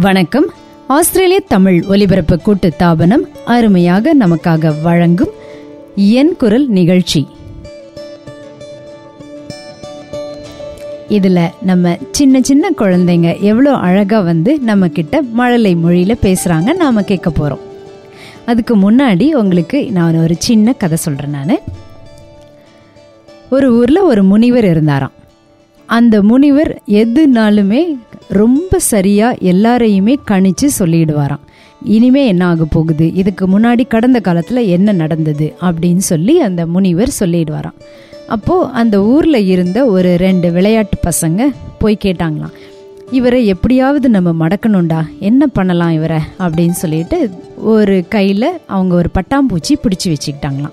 வணக்கம். ஆஸ்திரேலிய தமிழ் ஒலிபரப்பு கூட்டு தாபனம் அருமையாக நமக்காக வழங்கும் என் குரல் நிகழ்ச்சி. இதுல நம்ம சின்ன சின்ன குழந்தைங்க எவ்வளோ அழகா வந்து நம்ம கிட்ட மழலை மொழியில பேசுறாங்க நாம கேட்க போறோம். அதுக்கு முன்னாடி உங்களுக்கு நான் ஒரு சின்ன கதை சொல்றேன் நான். ஒரு ஊர்ல ஒரு முனிவர் இருந்தாராம். அந்த முனிவர் எதுனாலுமே ரொம்ப சரியா எல்லாரையுமே கணிச்சு சொல்லிடுவாராம். இனிமே என்ன ஆக போகுது? இதுக்கு முன்னாடி கடந்த காலத்துல என்ன நடந்தது? அப்படின்னு சொல்லி அந்த முனிவர் சொல்லிடுவாராம். அப்போ அந்த ஊர்ல இருந்த ஒரு ரெண்டு விளையாட்டு பசங்க போய் கேட்டாங்களாம். இவரை எப்படியாவது நம்ம மடக்கணும்டா. என்ன பண்ணலாம் இவரை? அப்படின்னு சொல்லிட்டு ஒரு கையில் அவங்க ஒரு பட்டாம்பூச்சி பிடிச்சி வச்சுக்கிட்டாங்களாம்.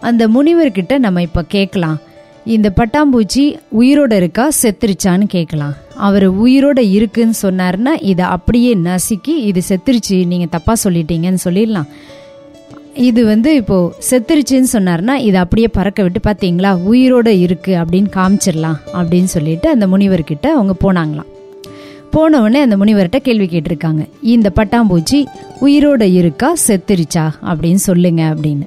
அந்த முனிவர்கிட்ட நம்ம இப்போ கேட்கலாம். இந்த பட்டாம்பூச்சி உயிரோட இருக்கா? செத்துருச்சான்னு கேட்கலாம். அவர் உயிரோட இருக்குன்னு சொன்னார்னா இதை அப்படியே நசுக்கி இது செத்துருச்சு நீங்கள் தப்பாக சொல்லிட்டீங்கன்னு சொல்லிடலாம். இது வந்து இப்போ செத்துருச்சுன்னு சொன்னார்னா இதை அப்படியே பறக்க விட்டு பார்த்தீங்களா உயிரோட இருக்கு அப்படின்னு காமிச்சிடலாம் அப்படின்னு சொல்லிட்டு அந்த முனிவர்கிட்ட அவங்க போனாங்களாம். போன உடனே அந்த முனிவர்கிட்ட கேள்வி கேட்டிருக்காங்க. இந்த பட்டாம்பூச்சி உயிரோட இருக்கா? செத்துருச்சா? அப்படின்னு சொல்லுங்க அப்படின்னு.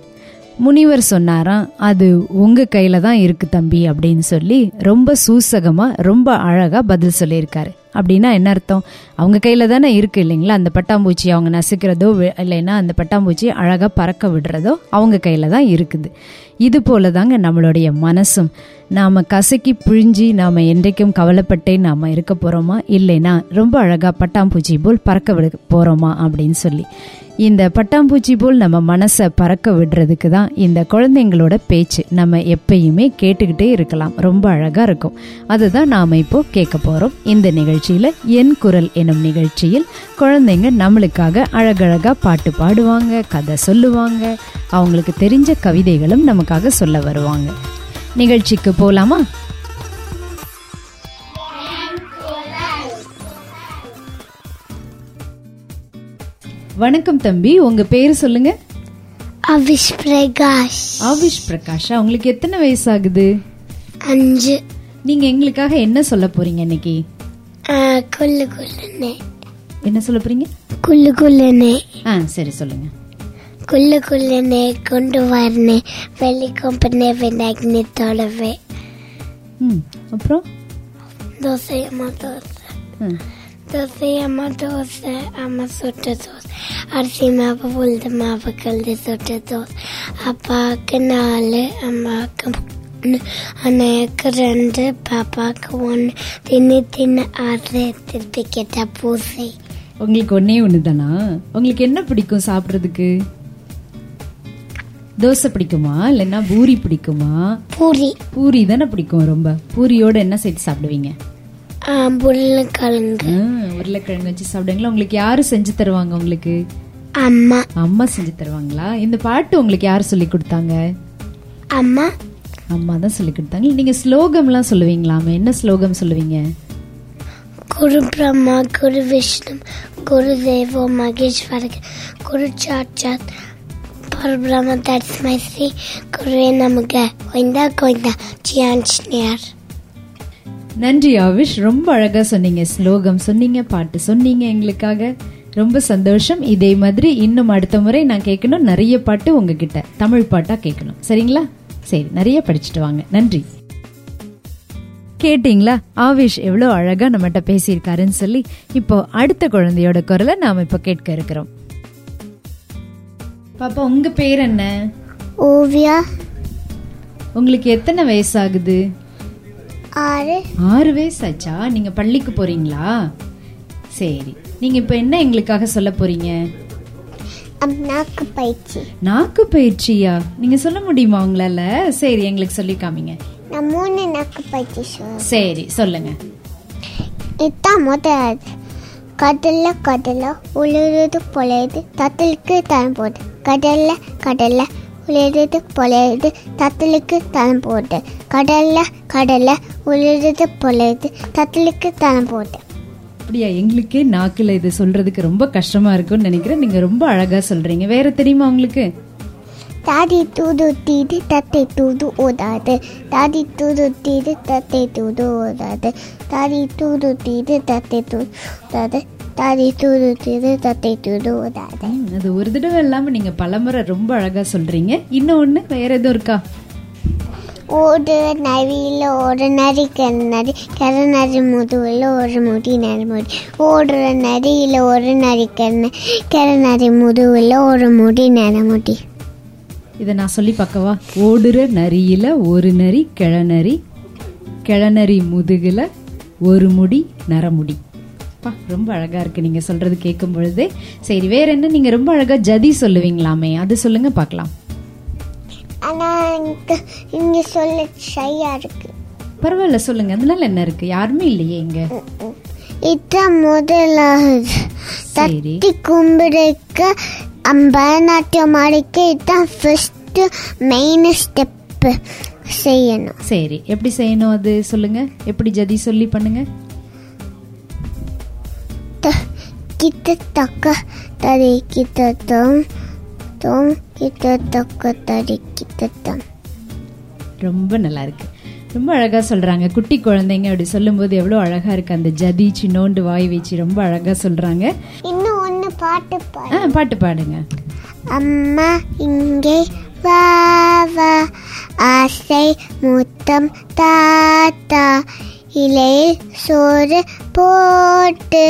முனிவர் சொன்னாராம் அது உங்க கையில தான் இருக்கு தம்பி அப்படின்னு சொல்லி ரொம்ப சூசகமா ரொம்ப அழகா பதில் சொல்லியிருக்காரு. அப்படின்னா என்ன அர்த்தம்? அவங்க கையில தானே இருக்கு இல்லைங்களா? அந்த பட்டாம்பூச்சி அவங்க நசுக்கிறதோ இல்லைன்னா அந்த பட்டாம்பூச்சி அழகா பறக்க விடுறதோ அவங்க கையில தான் இருக்குது. இது போல தாங்க நம்மளுடைய மனசும். நாம் கசக்கி பிழிஞ்சி நாம் என்றைக்கும் கவலைப்பட்டே நாம் இருக்க போகிறோமா இல்லைன்னா ரொம்ப அழகாக பட்டாம்பூச்சி போல் பறக்க விட போகிறோமா அப்படின்னு சொல்லி. இந்த பட்டாம்பூச்சி போல் நம்ம மனசை பறக்க விடுறதுக்கு தான் இந்த குழந்தைங்களோட பேச்சு. நம்ம எப்பயுமே கேட்டுக்கிட்டே இருக்கலாம். ரொம்ப அழகாக இருக்கும். அதுதான் நாம் இப்போ கேட்க போகிறோம் இந்த நிகழ்ச்சியில் என் குரல் எனும் நிகழ்ச்சியில் குழந்தைங்க நம்மளுக்காக அழகழகாக பாட்டு பாடுவாங்க கதை சொல்லுவாங்க. அவங்களுக்கு தெரிஞ்ச கவிதைகளும் நமக்கு நமக்காக சொல்ல வருவாங்க. நிகழ்ச்சிக்கு போலாமா? வணக்கம் தம்பி உங்க பேர் சொல்லுங்க. அவிஷ் பிரகாஷ். ஆவிஷ் பிரகாஷா உங்களுக்கு எத்தனை வயசாகுது? அஞ்சு. நீங்க எங்களுக்காக என்ன சொல்ல போறீங்க இன்னைக்கு? குள்ளு குள்ளுனே. என்ன சொல்ல போறீங்க? குள்ளு குள்ளுனே. ஆ சரி சொல்லுங்க. குள்ளு குள்ளுனே கொண்டு வரனே வெள்ளி கொம்பனே விநாயகனே தொடவே. ம் அப்புறம்? தோசை அம்மா தோசை. தோசை அம்மா தோசை அம்மா சுட்ட தோசை. அரிசி மாவு உளுந்து மாவு கழுது சுட்ட தோசை. அப்பாவுக்கு நாலு அம்மாவுக்கு மூணு அண்ணனுக்கு ரெண்டு பாப்பாவுக்கு ஒன்று. தின்னு தின்னு ஆறு திருப்பி கேட்டா பூசை. உங்களுக்கு ஒன்னே ஒன்று தானா உங்களுக்கு என்ன பிடிக்கும் சாப்பிட்றதுக்கு? தோசை பிடிக்குமா? இல்லைன்னா பூரி பிடிக்குமா? பூரி. பூரி தானே பிடிக்கும் ரொம்ப. பூரியோட என்ன சேர்த்து சாப்பிடுவீங்க? உருளைக்கிழங்கு. உருளைக்கிழங்கு வச்சு சாப்பிடுவீங்களா? உங்களுக்கு யாரு செஞ்சு தருவாங்க உங்களுக்கு? அம்மா. அம்மா செஞ்சு தருவாங்களா? இந்த பாட்டு உங்களுக்கு யார் சொல்லி கொடுத்தாங்க? அம்மா. அம்மா தான் சொல்லி கொடுத்தாங்க. நீங்க ஸ்லோகம்லாம் சொல்லுவீங்களாமே என்ன ஸ்லோகம் சொல்லுவீங்க? குரு பிரம்மா குரு விஷ்ணு குரு தேவோ மகேஸ்வர குரு சாட்சாத் பரபிரம்ம தட்ஸ் மை ஸ்ரீ குருவே நமக கோய்ந்தா கோய்ந்தா நன்றி ஆவிஷ். ரொம்ப அழகா சொன்னீங்க. ஸ்லோகம் சொன்னீங்க பாட்டு சொன்னீங்க எங்களுக்காக. ரொம்ப சந்தோஷம். இதே மாதிரி இன்னும் அடுத்த முறை நான் கேட்கணும். நிறைய பாட்டு உங்ககிட்ட. தமிழ் பாட்டா கேட்கணும். சரிங்களா? சரி நிறைய படிச்சுட்டு வாங்க. நன்றி. கேட்டிங்களா? ஆவிஷ் எவ்வளோ அழகா நம்மகிட்ட பேசியிருக்காருன்னு சொல்லி இப்போ அடுத்த குழந்தையோட குரலை நாம இப்போ கேட்க இருக்கிறோம். பாப்பா உங்க பேர் என்ன? ஓவியா. உங்களுக்கு எத்தனை வயசாகுது? ஆறு. ஆறு வயசாச்சா? நீங்க பள்ளிக்கு போறீங்களா? சரி. நீங்க இப்ப என்ன எங்களுக்காக சொல்ல போறீங்க? நாக்கு பயிற்சி. நாக்கு பயிற்சியா? நீங்க சொல்ல முடியுமா உங்களால? சரி எங்களுக்கு சொல்லி காமிங்க. நான் மூணு நாக்கு பயிற்சி சரி சொல்லுங்க. இதான் முதல். கடல்ல கடல்ல உழுது பொழையுது தத்தலுக்கு தரம் போடு கடல்ல கடல்ல உழுது பொழையுது தத்தலுக்கு தரம் போடு கடல்ல கடல்ல உழுது பொழையுது தத்தலுக்கு தரம் போடு அப்படியா எங்களுக்கே நாக்குல இது சொல்றதுக்கு ரொம்ப கஷ்டமா இருக்கும்னு நினைக்கிறேன். நீங்க ரொம்ப அழகா சொல்றீங்க. வேற தெரியுமா உங்களுக்கு? தாடி தூது தீது தத்தை தூது ஓதாது. தாடி தூது தீது தத்தை தூது ஓதாது. தாடி தூது தீது தத்தை தூது ஓதாது. தாதி தூது திரு தத்தை தூது அது ஒரு தடவை இல்லாம நீங்க பலமுறை ரொம்ப அழகா சொல்றீங்க. இன்னொன்னு வேற எதுவும் இருக்கா? ஓடு நரியில் ஒரு நரி கண்ணரி கரநரி முதுவில் ஒரு முடி நரிமுடி ஓடுற நரியில் ஒரு நரி கண்ண கரநரி முதுவில் ஒரு முடி நரமுடி இதை நான் சொல்லி பார்க்கவா? ஓடுற நரியில ஒரு நரி கிழநரி கிழநரி முதுகுல ஒரு முடி நரமுடி. பா ரொம்ப அழகா இருக்கு நீங்க சொல்றது கேட்கும் பொழுதே சரி வேற என்ன? நீங்க ரொம்ப அழகா ஜதி சொல்லுவீங்களாமே. அது சொல்லுங்க பார்க்கலாம் ஆனால் இங்கே சொல்ல ஷையாக இருக்கு. பரவாயில்ல சொல்லுங்க. அதனால என்ன இருக்கு? யாருமே இல்லையே இங்க. இதான் சரி. தட்டி கும்பிடுக்க பரதநாட்டியம் ஆடிக்க இதுதான் ஃபர்ஸ்ட் மெயின் ஸ்டெப்பு செய்யணும். சரி. எப்படி செய்யணும் அது? சொல்லுங்க. எப்படி ஜதி சொல்லி பண்ணுங்க? கிட்ட தக்க தடி கிட்ட தம் தம் கிட்ட தக்க தடி கிட்ட தம் ரொம்ப நல்லா இருக்கு. ரொம்ப அழகா சொல்றாங்க. குட்டி குழந்தைங்க அப்படி சொல்லும்போது எவ்வளவு அழகா இருக்கு. அந்த ஜதி சின்னோண்டு வாய் வச்சு ரொம்ப அழகா சொல்றாங்க. இன்னும் ஒன்று பாட்டு பாடு. ஆ பாட்டு பாடுங்க. அம்மா இங்கே வா வா ஆசை முத்தம் தாத்தா இலையில் சோறு போட்டு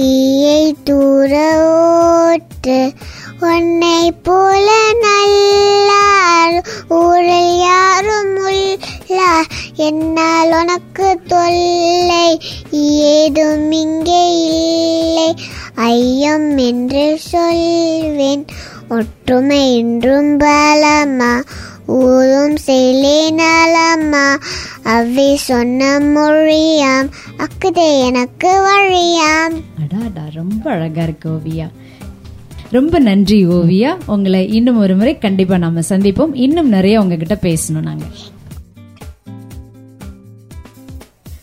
தீயை தூர ஓட்டு உன்னை போல நல்லார் ஊரில் யாரும் உள்ளார். என்னால் உனக்கு தொல்லை ஏதும் இங்கே இல்லை. ஐயம் என்று சொல்வேன் ஒற்றுமை என்றும் பலமா ஊரும் செயலே நலமா அவ்வை சொன்ன மொழியாம் அக்குதே எனக்கு வழியாம். அடாடா ரொம்ப அழகா இருக்கு ஓவியா. ரொம்ப நன்றி ஓவியா. உங்களை இன்னும் ஒரு முறை கண்டிப்பா நாம சந்திப்போம். இன்னும் நிறைய உங்ககிட்ட பேசணும் நாங்க.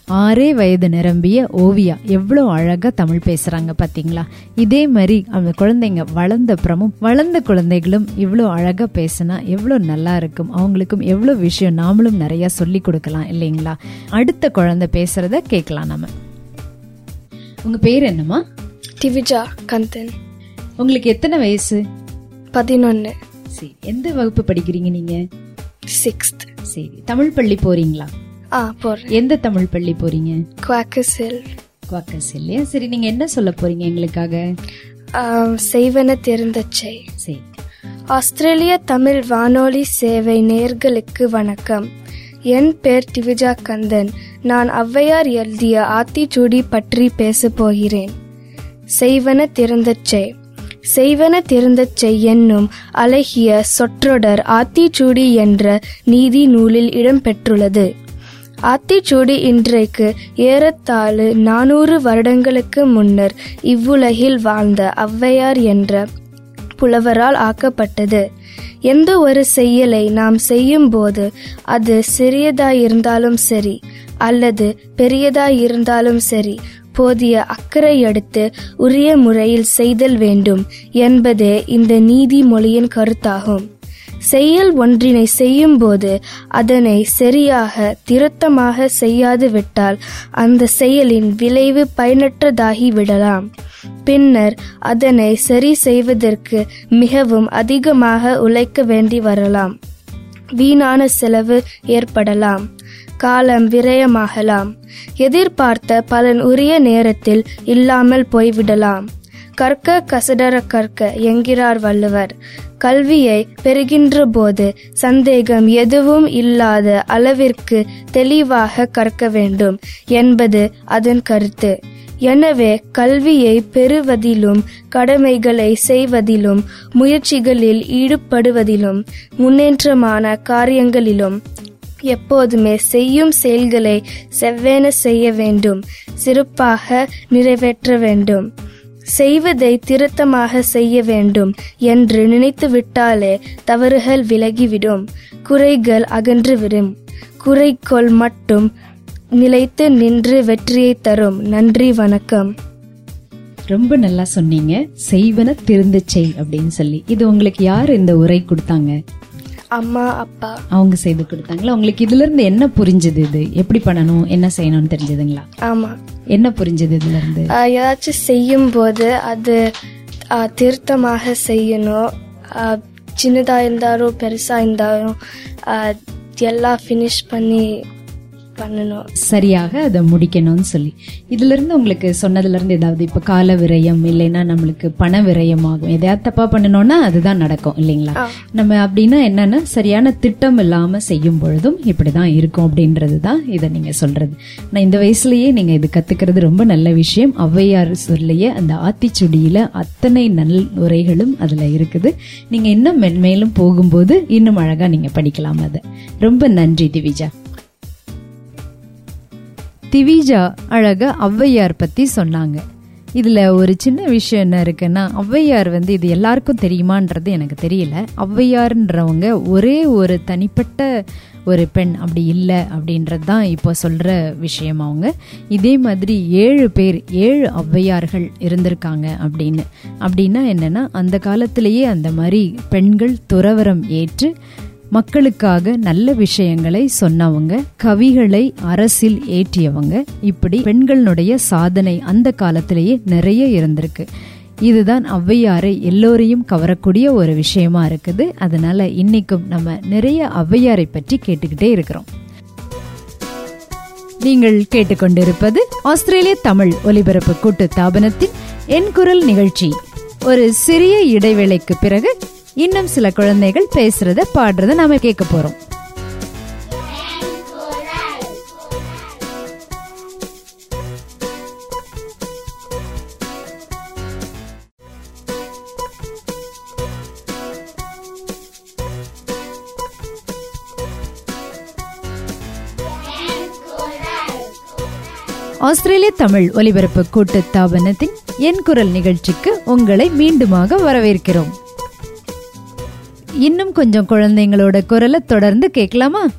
ஆறே வயது நிரம்பிய ஓவியா எவ்வளோ அழகா தமிழ் பேசுறாங்க பாத்தீங்களா? இதே மாதிரி அந்த குழந்தைங்க வளர்ந்த அப்புறமும் வளர்ந்த குழந்தைகளும் இவ்வளோ அழகா பேசினா எவ்வளோ நல்லா இருக்கும். அவங்களுக்கும் எவ்வளோ விஷயம் நாமளும் நிறைய சொல்லி கொடுக்கலாம் இல்லைங்களா? அடுத்த குழந்தை பேசுறத கேட்கலாம் நம்ம உங்க பேர் என்னம்மா? திவிஜா கந்தன். உங்களுக்கு எத்தனை வயசு? பதினொன்று சரி எந்த வகுப்பு படிக்கிறீங்க நீங்க? சிக்ஸ்த் சரி தமிழ் பள்ளி போறீங்களா? ஆ போடுறேன் எந்த தமிழ் பள்ளி போறீங்க? குவாக்கசில். குவாக்கஸ் இல்லையா சரி நீங்க என்ன சொல்ல போறீங்க எங்களுக்காக? செய்வன தெரிந்தச்சை சரி ஆஸ்திரேலிய தமிழ் வானொலி சேவை நேர்களுக்கு வணக்கம். என் பேர் திவிஜா கந்தன். நான் ஔவையார் எழுதிய ஆத்திச்சூடி பற்றி பேசப் போகிறேன். செய்வன திறந்தச்சை செய்வன திறந்தச்சை என்னும் அழகிய சொற்றொடர் ஆத்திச்சூடி என்ற நீதி நூலில் இடம்பெற்றுள்ளது ஆத்திச்சூடி இன்றைக்கு ஏறத்தாழு நானூறு வருடங்களுக்கு முன்னர் இவ்வுலகில் வாழ்ந்த ஔவையார் என்ற புலவரால் ஆக்கப்பட்டது. எந்த ஒரு செயலை நாம் செய்யும் போது அது சிறியதாயிருந்தாலும் சரி அல்லது பெரியதாயிருந்தாலும் சரி போதிய அக்கறை எடுத்து உரிய முறையில் செய்தல் வேண்டும் என்பதே இந்த நீதிமொழியின் கருத்தாகும். செயல் ஒன்றினை செய்யும்போது அதனை சரியாக திருத்தமாக செய்யாது விட்டால் அந்த செயலின் விளைவு பயனற்றதாகி விடலாம் பின்னர் அதனை சரி செய்வதற்கு மிகவும் அதிகமாக உழைக்க வேண்டி வரலாம். வீணான செலவு ஏற்படலாம். காலம் விரயமாகலாம். எதிர்பார்த்த பலன் உரிய நேரத்தில் இல்லாமல் போய்விடலாம். கற்க கசடர கற்க என்கிறார் வள்ளுவர். கல்வியை பெறுகின்ற போது சந்தேகம் எதுவும் இல்லாத அளவிற்கு தெளிவாக கற்க வேண்டும் என்பது அதன் கருத்து. எனவே கல்வியை பெறுவதிலும் கடமைகளை செய்வதிலும் முயற்சிகளில் ஈடுபடுவதிலும் முன்னேற்றமான காரியங்களிலும் எப்போதுமே செய்யும் செயல்களை செவ்வென செய்ய வேண்டும் சிறப்பாக நிறைவேற்ற வேண்டும். செய்வதை திருத்தமாக செய்ய வேண்டும் என்று நினைத்து விட்டாலே தவறுகள் விலகிவிடும். குறைகள் அகன்றுவிடும். குறைக்கோள் மட்டும் நிலைத்து நின்று வெற்றியை தரும். நன்றி வணக்கம். ரொம்ப நல்லா சொன்னீங்க. செய்வன திருந்து செய் அப்படின்னு சொல்லி. இது உங்களுக்கு யார் இந்த உரை கொடுத்தாங்க? அம்மா அப்பா. அவங்க செய்து கொடுத்தாங்களா? உங்களுக்கு இதுல இருந்து என்ன புரிஞ்சது இது? எப்படி பண்ணணும்? என்ன செய்யணும்னு தெரிஞ்சதுங்களா? ஆமா. என்ன புரிஞ்சது இதுல இருந்து ஏதாச்சும் செய்யும்போது அது ஆஹ் திருத்தமாக செய்யணும். சின்னதா இருந்தாலும் பெருசா இருந்தாலும் எல்லாம் ஃபினிஷ் பண்ணி பண்ணணும். சரியாக அதை முடிக்கணும்னு சொல்லி. இதுல இருந்து உங்களுக்கு சொன்னதுல இருந்து ஏதாவது இப்ப கால விரயம் இல்லைன்னா நம்மளுக்கு பண விரயம் ஆகும் எதையாவது தப்பா பண்ணணும்னா அதுதான் நடக்கும் இல்லைங்களா? நம்ம அப்படின்னா என்னன்னா சரியான திட்டம் இல்லாம செய்யும் பொழுதும் இப்படிதான் இருக்கும் அப்படின்றது தான் இதை நீங்க சொல்றது. நான் இந்த வயசுலயே நீங்க இது கத்துக்கிறது ரொம்ப நல்ல விஷயம். ஔவையார் சொல்லிய அந்த ஆத்திச்சுடியில அத்தனை நல் உரைகளும் அதுல இருக்குது. நீங்க இன்னும் மென்மேலும் போகும்போது இன்னும் அழகா நீங்க படிக்கலாம் அதை. ரொம்ப நன்றி திவிஜா. திவிஜா அழக ஔவையார் பத்தி சொன்னாங்க. இதுல ஒரு சின்ன விஷயம் என்ன இருக்குன்னா ஔவையார் வந்து இது எல்லாருக்கும் தெரியுமான்றது எனக்கு தெரியல. ஔவையார்ன்றவங்க ஒரே ஒரு தனிப்பட்ட ஒரு பெண் அப்படி இல்லை அப்படின்றது தான் இப்போ சொல்கிற விஷயம் அவங்க. இதே மாதிரி ஏழு பேர் ஏழு ஔவையார்கள் இருந்திருக்காங்க அப்படின்னு. அப்படின்னா என்னென்னா அந்த காலத்திலேயே அந்த மாதிரி பெண்கள் துறவரம் ஏற்று மக்களுக்காக நல்ல விஷயங்களை சொன்னவங்க கவிகளை அரசில் ஏற்றியவங்க. இப்படி பெண்களுடைய சாதனை அந்த காலத்திலேயே நிறைய இருந்திருக்கு. இதுதான் ஔவையாரை எல்லோரையும் கவரக்கூடிய ஒரு விஷயமா இருக்குது. அதனால இன்னைக்கும் நம்ம நிறைய ஔவையாரை பற்றி கேட்டுக்கிட்டே இருக்கிறோம். நீங்கள் கேட்டுக்கொண்டிருப்பது ஆஸ்திரேலிய தமிழ் ஒலிபரப்பு கூட்டு தாபனத்தின் என் குரல் நிகழ்ச்சி. ஒரு சிறிய இடைவேளைக்கு பிறகு இன்னும் சில குழந்தைகள் பேசுறத பாடுறத நாம கேட்க போறோம். ஆஸ்திரேலிய தமிழ் ஒலிபரப்பு கூட்டு தாபனத்தின் என் குரல் நிகழ்ச்சிக்கு உங்களை மீண்டுமாக வரவேற்கிறோம். இன்னும் கொஞ்சம் குழந்தைங்களோட குரலை தொடர்ந்து கேட்கலாமா?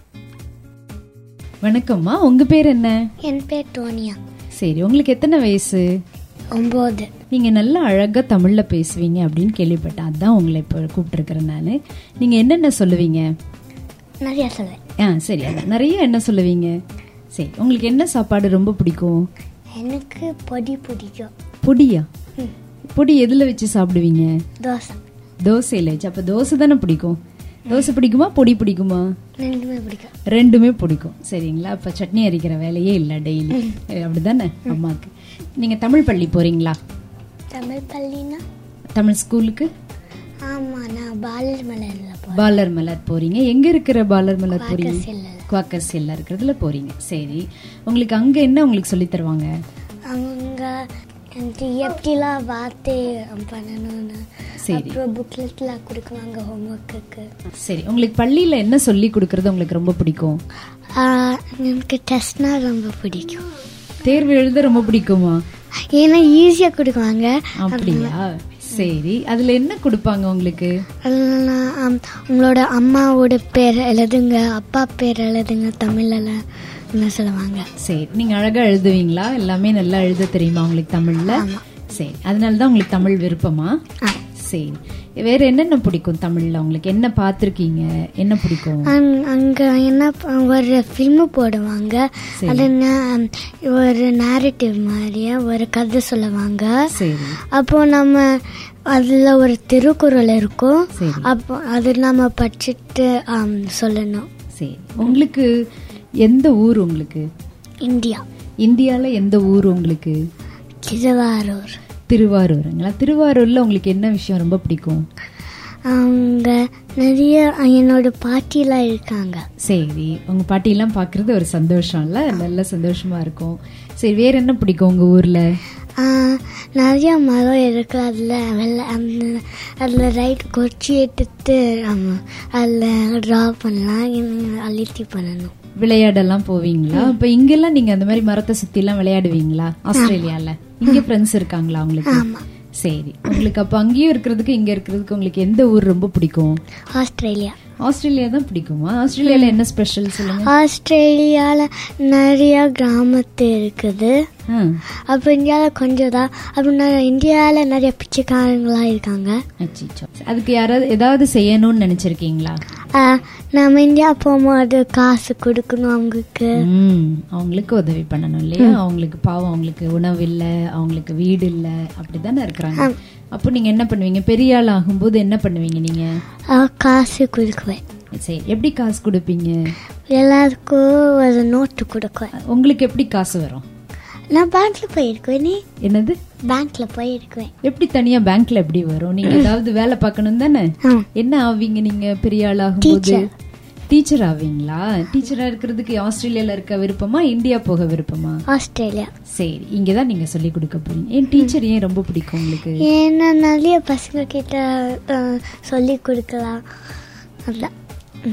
வணக்கம்மா உங்க பேர் என்ன? என் பேர் டோனியா. சரி உங்களுக்கு எத்தனை வயசு? ஒம்பது. நீங்க நல்லா அழகா தமிழ்ல பேசுவீங்க அப்படின்னு கேள்விப்பட்டேன். அதான் உங்களை இப்போ கூப்பிட்டுருக்கிறேன் நான். நீங்க என்னென்ன சொல்லுவீங்க? நிறைய சொல்லுவேன். ஆ சரி அதான். நிறைய என்ன சொல்லுவீங்க? சரி உங்களுக்கு என்ன சாப்பாடு ரொம்ப பிடிக்கும்? எனக்கு பொடி பிடிக்கும். பொடியா? பொடி எதுல வச்சு சாப்பிடுவீங்க? தோசை. தோசையில வச்சு அப்ப தோசை தானே பிடிக்கும்? தோசை பிடிக்குமா? பொடி பிடிக்குமா? ரெண்டுமே பிடிக்கும். ரெண்டுமே பிடிக்கும். சரிங்களா? அப்ப சட்னி அரைக்கிற வேலையே இல்லை டெய்லி. அப்படிதானே அம்மாக்கு. நீங்க தமிழ் பள்ளி போறீங்களா? தமிழ் பள்ளினா? தமிழ் ஸ்கூலுக்கு? ஆமா நான் பாலர் போறேன். பாலர் மலர் போறீங்க. எங்க இருக்கிற பாலர் மலர் போறீங்க? செல்லல. குவாக்கர் செல்ல இருக்கிறதுல போறீங்க. சரி. உங்களுக்கு அங்க என்ன உங்களுக்கு சொல்லி தருவாங்க? அவங்க எனக்கு எப்படிலாம் வார்த்தை பண்ணணும்னு. சரி. அப்புறம் புக்லெட்லாம் கொடுக்குவாங்க ஹோம்ஒர்க்குக்கு சரி உங்களுக்கு பள்ளியில என்ன சொல்லி கொடுக்கறது உங்களுக்கு ரொம்ப பிடிக்கும்? எனக்கு டெஸ்ட்னா ரொம்ப பிடிக்கும். தேர்வு எழுத ரொம்ப பிடிக்குமா? ஏன்னா ஈஸியாக கொடுக்குவாங்க. அப்படியா? சரி அதுல என்ன கொடுப்பாங்க உங்களுக்கு? உங்களோட அம்மாவோட பேர் எழுதுங்க அப்பா பேர் எழுதுங்க தமிழ்ல. என்ன சொல்லுவாங்க? சரி நீங்க அழகா எழுதுவீங்களா? எல்லாமே நல்லா எழுத தெரியுமா உங்களுக்கு தமிழ்ல? சரி அதனால தான் உங்களுக்கு தமிழ் விருப்பமா. சரி வேற என்னென்ன பிடிக்கும் தமிழ்ல? உங்களுக்கு என்ன பார்த்திருக்கீங்க? என்ன பிடிக்கும்? அங்க- என்ன ஒரு ஃபில்மு போடுவாங்க. அது ஒரு நேரட்டிவ் மாதிரியே ஒரு கதை சொல்லுவாங்க. சரி. அப்போ நம்ம அதுல ஒரு திருக்குறள் இருக்கும். அப்போ அது நம்ம படிச்சுட்டு சொல்லணும். சரி உங்களுக்கு எந்த ஊர் உங்களுக்கு? இந்தியா. இந்தியால எந்த ஊர் உங்களுக்கு? திருவாரூர். திருவாரூருங்களா? திருவாரூர்ல உங்களுக்கு என்ன விஷயம் ரொம்ப பிடிக்கும்? அவங்க நிறைய என்னோட பாட்டிலாம் இருக்காங்க. சரி உங்க பாட்டியெல்லாம் பார்க்கறது ஒரு சந்தோஷம்ல? நல்ல சந்தோஷமா இருக்கும். சரி வேற என்ன பிடிக்கும் உங்க ஊர்ல? நிறைய மரம் இருக்கு. அதில் வெள்ள அந்த அதில் ரைட் கொச்சி எடுத்து அதில் ட்ரா பண்ணலாம். அழுத்தி பண்ணணும். விளையாடலாம் போவீங்களா? இப்ப இங்கெல்லாம் நீங்க அந்த மாதிரி மரத்தை சுத்தி எல்லாம் விளையாடுவீங்களா ஆஸ்திரேலியால? இங்க ஃப்ரெண்ட்ஸ் இருக்காங்களா உங்களுக்கு? சரி. உங்களுக்கு அப்ப அங்கேயும் இருக்கிறதுக்கு இங்க இருக்கிறதுக்கு உங்களுக்கு எந்த ஊர் ரொம்ப பிடிக்கும்? ஆஸ்திரேலியா. ஆஸ்திரேலியா தான் பிடிக்குமா? ஆஸ்திரேலியால என்ன ஸ்பெஷல் சொல்லுங்க? ஆஸ்திரேலியாவில் நிறைய கிராமத்து இருக்குது. அப்போ இந்தியாவில் கொஞ்சம் தான். அப்புறம் இந்தியாவில் நிறைய பிச்சைக்காரங்களாம் இருக்காங்க. அதுக்கு யாராவது ஏதாவது செய்யணும்னு நினைச்சிருக்கீங்களா? நம்ம இந்தியா போகும்போது காசு கொடுக்கணும் அவங்களுக்கு. அவங்களுக்கு உதவி பண்ணணும் இல்லையா? அவங்களுக்கு பாவம் அவங்களுக்கு உணவு இல்ல அவங்களுக்கு வீடு இல்ல அப்படிதானே இருக்கிறாங்க? அப்போ நீங்க என்ன பண்ணுவீங்க? பெரிய ஆள் ஆகும்போது என்ன பண்ணுவீங்க நீங்க? ஆ, காசு கொடுக்குவேன். சரி எப்படி காசு கொடுப்பீங்க? எல்லாருக்கும் ஒரு நோட்டு கொடுக்குவேன். உங்களுக்கு எப்படி காசு வரும்? நான் பேங்க்ல போயிருக்குவேன் நீ? என்னது? பேங்க்ல போயிருக்குவேன் எப்படி தனியா பேங்க்ல எப்படி வரும்? நீங்க ஏதாவது வேலை பார்க்கணும் தானே. என்ன ஆவீங்க நீங்க பெரிய ஆள் ஆகும்போது டீச்சர் ஆவீங்களா? டீச்சரா இருக்கிறதுக்கு ஆஸ்திரேலியால இருக்க விருப்பமா இந்தியா போக விருப்பமா? ஆஸ்திரேலியா. சரி இங்கதான் நீங்க சொல்லி கொடுக்க போறீங்க. ஏன் டீச்சர் ஏன் ரொம்ப பிடிக்கும் உங்களுக்கு? ஏன்னா நிறைய பசங்க கிட்ட சொல்லி கொடுக்கலாம். அதான்.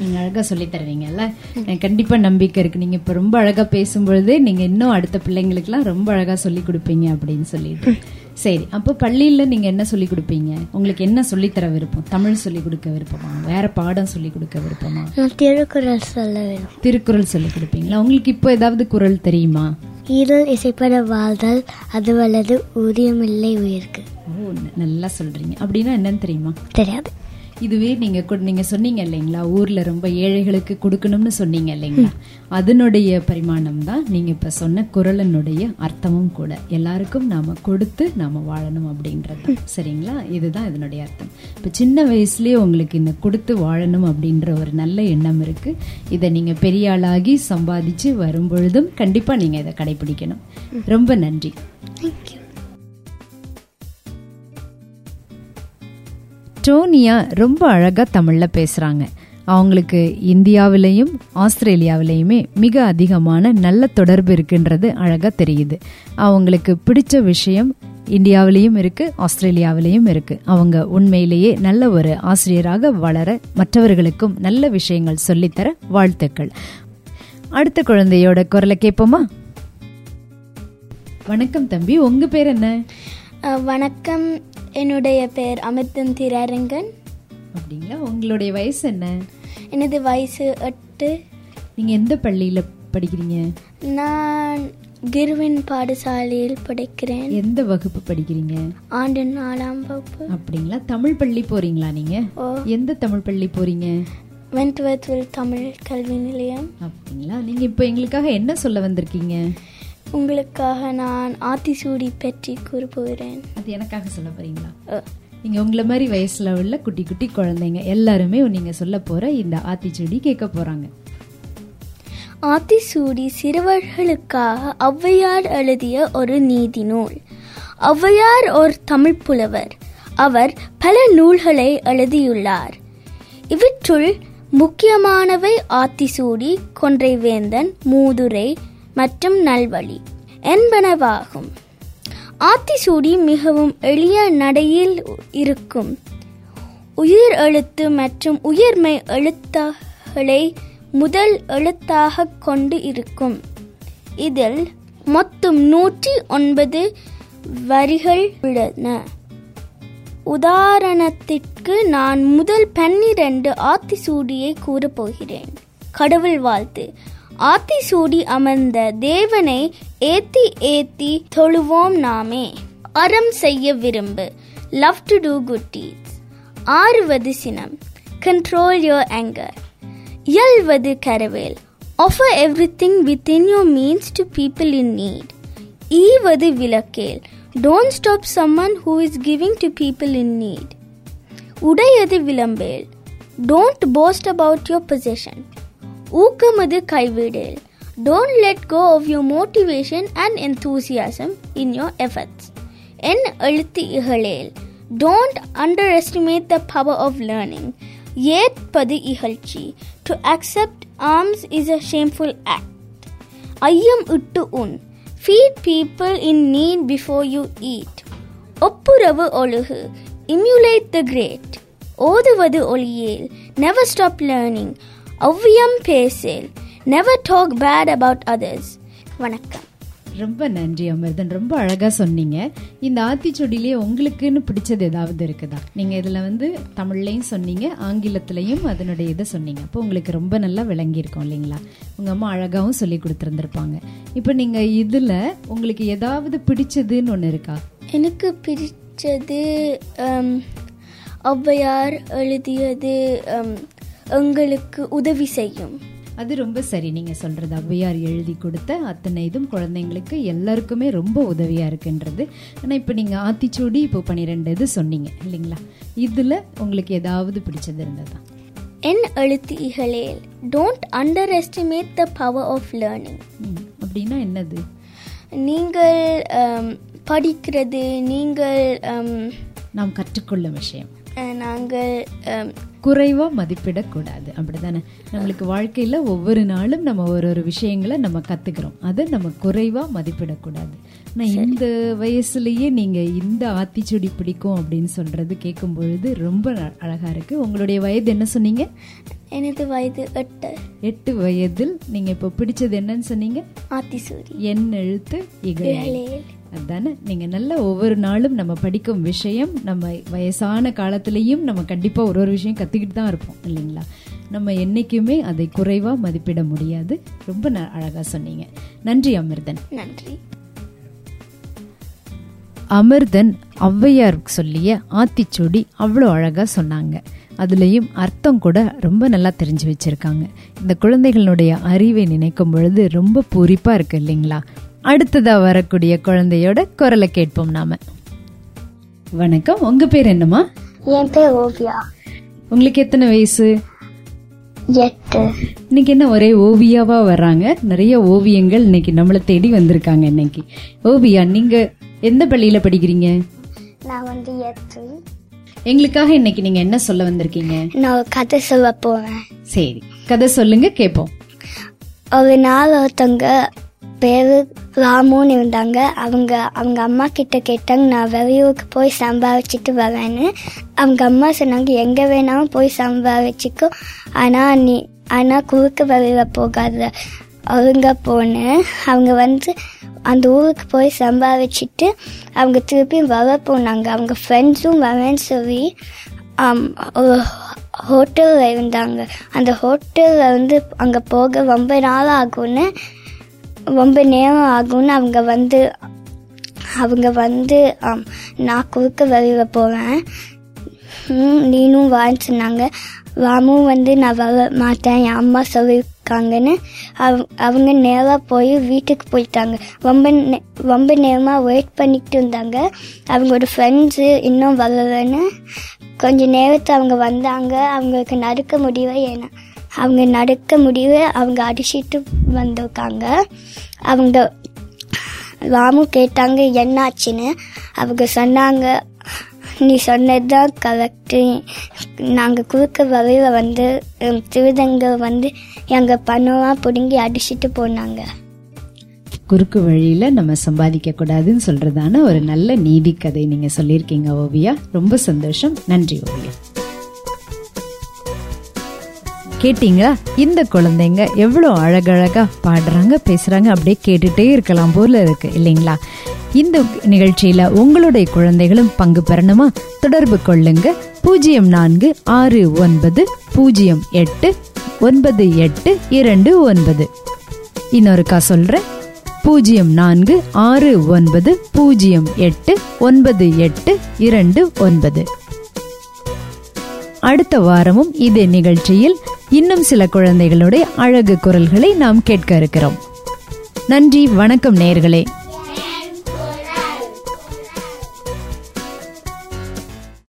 நீங்க அழகா சொல்லி தருவீங்கல்ல? எனக்கு கண்டிப்பா நம்பிக்கை இருக்கு. நீங்க இப்ப ரொம்ப அழகா பேசும்பொழுதே நீங்க இன்னும் அடுத்த பிள்ளைங்களுக்குலாம் ரொம்ப அழகா சொல்லி கொடுப்பீங்க அப்படின்னு சொல்லிட்டு. சரி அப்போ பள்ளியில நீங்க என்ன சொல்லி கொடுப்பீங்க? உங்களுக்கு என்ன சொல்லி தர விருப்பம்? தமிழ் சொல்லி கொடுக்க விருப்பமா? வேற பாடம் சொல்லி கொடுக்க விருப்பமா? திருக்குறள் சொல்ல திருக்குறள் சொல்லி கொடுப்பீங்களா? உங்களுக்கு இப்போ ஏதாவது குறள் தெரியுமா? ஈரல் இசைப்பட வாழ்தல் அதுவல்லது ஊதியமில்லை உயிருக்கு. ஓ நல்லா சொல்றீங்க. அப்படின்னா என்னன்னு தெரியுமா? தெரியாது. இதுவே நீங்க நீங்க சொன்னீங்க இல்லைங்களா? ஊர்ல ரொம்ப ஏழைகளுக்கு கொடுக்கணும்னு சொன்னீங்க இல்லைங்களா? அதனுடைய பரிமாணம் தான் நீங்க இப்ப சொன்ன குரலனுடைய அர்த்தமும் கூட. எல்லாருக்கும் நாம கொடுத்து நாம வாழணும் அப்படின்றது சரிங்களா? இதுதான் இதனுடைய அர்த்தம். இப்ப சின்ன வயசுலயே உங்களுக்கு இந்த கொடுத்து வாழணும் அப்படின்ற ஒரு நல்ல எண்ணம் இருக்கு. இதை நீங்க பெரிய ஆளாகி சம்பாதிச்சு வரும் பொழுதும் கண்டிப்பா நீங்க இதை கடைபிடிக்கணும். ரொம்ப நன்றி. தேங்க்யூ டோனியா ரொம்ப அழகாக தமிழில் பேசுகிறாங்க அவங்களுக்கு இந்தியாவிலையும் ஆஸ்திரேலியாவிலையுமே மிக அதிகமான நல்ல தொடர்பு இருக்குன்றது அழகாக தெரியுது. அவங்களுக்கு பிடிச்ச விஷயம் இந்தியாவிலையும் இருக்கு ஆஸ்திரேலியாவிலையும் இருக்கு. அவங்க உண்மையிலேயே நல்ல ஒரு ஆசிரியராக வளர மற்றவர்களுக்கும் நல்ல விஷயங்கள் சொல்லித்தர வாழ்த்துக்கள். அடுத்த குழந்தையோட குரலை கேட்போமா? வணக்கம் தம்பி உங்க பேர் என்ன? வணக்கம் என்னுடைய பெயர் அமிர்தன் திரரங்கன் அப்படிங்களா? உங்களுடைய வயசு என்ன? எனது வயசு எட்டு. நீங்க எந்த பள்ளியில படிக்கிறீங்க? நான் கிருவின் பாடசாலையில் படிக்கிறேன். எந்த வகுப்பு படிக்கிறீங்க? ஆண்டு நாலாம் வகுப்பு. அப்படிங்களா? தமிழ் பள்ளி போறீங்களா நீங்க? எந்த தமிழ் பள்ளி போறீங்க? வென்ட்வர்த்வில் தமிழ் கல்வி நிலையம். அப்படிங்களா? நீங்க இப்போ எங்களுக்காக என்ன சொல்ல வந்திருக்கீங்க? உங்களுக்காக நான் ஆத்திசூடி பற்றி கூறப்போகிறேன் அது எனக்காக சொல்ல போறீங்களா? அஹ், நீங்க உங்களை மாதிரி வயசுல உள்ள குட்டி குட்டி குழந்தைங்க எல்லாருமே நீங்க சொல்ல போற இந்த ஆத்திச்செடி கேட்க போறாங்க. ஆத்திசூடி சிறுவர்களுக்காக ஔவையார் எழுதிய ஒரு நீதி நூல். ஔவையார் ஒரு தமிழ் புலவர். அவர் பல நூல்களை எழுதியுள்ளார். இவற்றுள் முக்கியமானவை ஆத்திசூடி கொன்றைவேந்தன் மூதுரை மற்றும் நல்வழி என்பனவாகும். ஆத்திசூடி மிகவும் எளிய நடையில் இருக்கும். உயிர் எழுத்து மற்றும் உயிர்மை எழுத்துகளை முதல் எழுத்தாக கொண்டு இருக்கும். இதில் மொத்தம் நூற்றி ஒன்பது வரிகள் உள்ளன. உதாரணத்திற்கு நான் முதல் பன்னிரண்டு ஆத்திசூடியை கூறப்போகிறேன் கடவுள் வாழ்த்து. ஆத்திசூடி அமர்ந்த தேவனை ஏத்தி ஏத்தி தொழுவோம் நாமே அறம் செய்ய விரும்பு love to do good deeds ஆறுவது சினம் கண்ட்ரோல் யோர் anger இயல்வது கரவேல் offer everything within your means to people in need ஈவது விளக்கேல் don't stop someone who is giving to people in need உடையது விளம்பேல் don't boast about your possession ஊக்கமது கைவிடேல் don't let go of your motivation and enthusiasm in your efforts என் எழுத்து இகழேல் don't underestimate the power of learning ஏற்பது இகழ்ச்சி to accept alms is a shameful act ஐயம் இட்டு உன் feed people in need before you eat ஒப்புரவு ஒழுகு emulate the great ஓதுவது ஒளியேல் never stop learning ஒவ்வியம் பேசேல். Never talk bad about others வணக்கம். ரொம்ப நன்றி அமிர்தன். ரொம்ப அழகா சொன்னீங்க. இந்த ஆத்திச்சூடியிலே உங்களுக்குன்னு பிடிச்சது ஏதாவது இருக்குதா? நீங்க இதுல வந்து தமிழ்லயும் சொன்னீங்க ஆங்கிலத்திலையும் அதனுடைய இதை சொன்னீங்க. அப்போ உங்களுக்கு ரொம்ப நல்லா விளங்கியிருக்கும் இல்லைங்களா? உங்க அம்மா அழகாவும் சொல்லி கொடுத்துருந்துருப்பாங்க. இப்போ நீங்க இதுல உங்களுக்கு ஏதாவது பிடிச்சதுன்னு ஒண்ணு இருக்கா? எனக்கு பிடிச்சது ஔவையார் எழுதியது எங்களுக்கு உதவி செய்யும். அது ரொம்ப சரி. நீங்க சொல்றது ஔவையார் எழுதி கொடுத்த அத்தனை இதும் குழந்தைங்களுக்கு எல்லாருக்குமே ரொம்ப உதவியா இருக்குன்றது. ஆனா இப்ப நீங்க ஆத்திச்சூடி இப்போ பன்னிரெண்டு இது சொன்னீங்க இல்லைங்களா? இதுல உங்களுக்கு ஏதாவது பிடிச்சது இருந்ததா? என் எழுத்துகளில் don't underestimate the power of learning அப்படின்னா என்னது? நீங்கள் படிக்கிறது நீங்கள் நாம் கற்றுக்கொள்ளும் விஷயம். நாங்கள் um, குறைவா மதிப்பிடக்கூடாது. அப்படிதானே நம்மளுக்கு வாழ்க்கையில ஒவ்வொரு நாளும் நம்ம ஒரு ஒரு விஷயங்களை நம்ம கத்துக்கிறோம். அதை நம்ம குறைவா மதிப்பிடக்கூடாது. ஆனா இந்த வயசுலயே நீங்க இந்த ஆத்திச்சூடி பிடிக்கும் அப்படின்னு சொல்றது கேட்கும் பொழுது ரொம்ப அ- அழகா இருக்கு. உங்களுடைய வயது என்ன சொன்னீங்க? எனது வயது எட்டு. எட்டு வயதில் நீங்க இப்போ பிடிச்சது என்னன்னு சொன்னீங்க? ஆத்திசூரி என் எழுத்து இகழ். இகழேல். அதானே? நீங்க நல்ல ஒவ்வொரு நாளும் நம்ம படிக்கும் விஷயம் நம்ம வயசான காலத்திலையும் நம்ம கண்டிப்பா ஒரு ஒரு விஷயம் கத்துக்கிட்டு தான் இருப்போம் இல்லைங்களா? நம்ம என்னைக்குமே அதை குறைவா மதிப்பிட முடியாது. ரொம்ப ந- அழகா சொன்னீங்க. நன்றி அமிர்தன். நன்றி. அமிர்தன் ஔவையார் சொல்லிய ஆத்திச்சூடி அவ்வளோ அழகா சொன்னாங்க. அதுலேயும் அர்த்தம் கூட ரொம்ப நல்லா தெரிஞ்சு வச்சிருக்காங்க. இந்த குழந்தைகளுடைய அறிவை நினைக்கும் பொழுது ரொம்ப பூரிப்பா இருக்கு இல்லைங்களா? அடுத்ததா வரக்கூடிய குழந்தையோட குரலை கேட்போம் நாம. வணக்கம். உங்க பேர் என்னம்மா? என் பேர் ஓவியா. உங்களுக்கு எத்தனை வயசு? எட்டு. இன்னைக்கு என்ன ஒரே ஓவியாவா வர்றாங்க? நிறைய ஓவியங்கள் இன்னைக்கு நம்மளை தேடி வந்திருக்காங்க இன்னைக்கு. ஓவியா நீங்க எந்த பள்ளியில படிக்கிறீங்க? நான் வந்து எட்டு. எங்களுக்காக இன்னைக்கு நீங்க என்ன சொல்ல வந்திருக்கீங்க? நான் கதை சொல்ல போறேன். சரி. கதை சொல்லுங்க கேட்போம். ஒரு நாள் ஒருத்தவங்க பேரு ராமுன்னு இருந்தாங்க. அவங்க அவங்க அம்மா கிட்ட கேட்டாங்க நான் வெளியூருக்கு போய் சம்பாதிச்சிட்டு வரேன்னு. அவங்க அம்மா சொன்னாங்க எங்க வேணாலும் போய் சம்பாதிச்சிக்கோ ஆனா நீ ஆனா குறுக்கு வழியில போகாத. அவங்க போனேன். அவங்க வந்து அந்த ஊருக்கு போய் சம்பாதிச்சிட்டு அவங்க திருப்பி வர போனாங்க. அவங்க ஃப்ரெண்ட்ஸும் வரேன்னு சொல்லி ஒரு ஹோட்டலில் இருந்தாங்க. அந்த ஹோட்டலில் வந்து அங்கே போக ரொம்ப நாள் ஆகும்னு ரொம்ப நேரம் ஆகும்னு அவங்க வந்து அவங்க வந்து நான் குறுக்க வெளியில் போவேன். நீனும் வான்னு சொன்னாங்க. ராமும் வந்து நான் வர மாட்டேன். என் அம்மா சொல்லியிருக்காங்கன்னு அவ் அவங்க நேராக போய் வீட்டுக்கு போயிட்டாங்க. ரொம்ப நே- ரொம்ப நேரமாக வெயிட் பண்ணிட்டு இருந்தாங்க. அவங்களோட ஃப்ரெண்ட்ஸு இன்னும் வரலன்னு கொஞ்சம் நேரத்தை அவங்க வந்தாங்க. அவங்களுக்கு நடக்க முடியல ஏன்னா அவங்க நடக்க முடிவு அவங்க அடிச்சிட்டு வந்திருக்காங்க. அவங்க ராமு கேட்டாங்க என்னாச்சுன்னு? அவங்க சொன்னாங்க நீ சொன்னது தான் கரெக்டு நாங்கள் குறுக்க வழியில் வந்து திருதங்கள் வந்து எங்கள் பணம்லாம் பிடுங்கி அடிச்சிட்டு போனாங்க. குறுக்கு வழியில் நம்ம சம்பாதிக்க கூடாதுன்னு சொல்றதான ஒரு நல்ல நீதி கதை நீங்கள் சொல்லியிருக்கீங்க ஓவியா. ரொம்ப சந்தோஷம். நன்றி ஓவியா. கேட்டீங்களா இந்த குழந்தைங்க எவ்வளோ அழகழகா பாடுறாங்க பேசுறாங்க அப்படியே கேட்டுட்டே இருக்கலாம் போல இருக்கு இல்லைங்களா? இந்த நிகழ்ச்சியில உங்களுடைய குழந்தைகளும் பங்கு பெறணுமா? தொடர்பு கொள்ளுங்க. பூஜ்ஜியம் நான்கு ஆறு ஒன்பது பூஜ்ஜியம் எட்டு ஒன்பது எட்டு இரண்டு ஒன்பது. இன்னொருக்கா சொல்றேன். பூஜ்ஜியம் நான்கு ஆறு ஒன்பது பூஜ்ஜியம் எட்டு ஒன்பது எட்டு இரண்டு ஒன்பது. அடுத்த வாரமும் இதே நிகழ்ச்சியில் இன்னும் சில குழந்தைகளுடைய அழகு குரல்களை நாம் கேட்க இருக்கிறோம். நன்றி வணக்கம் நேயர்களே.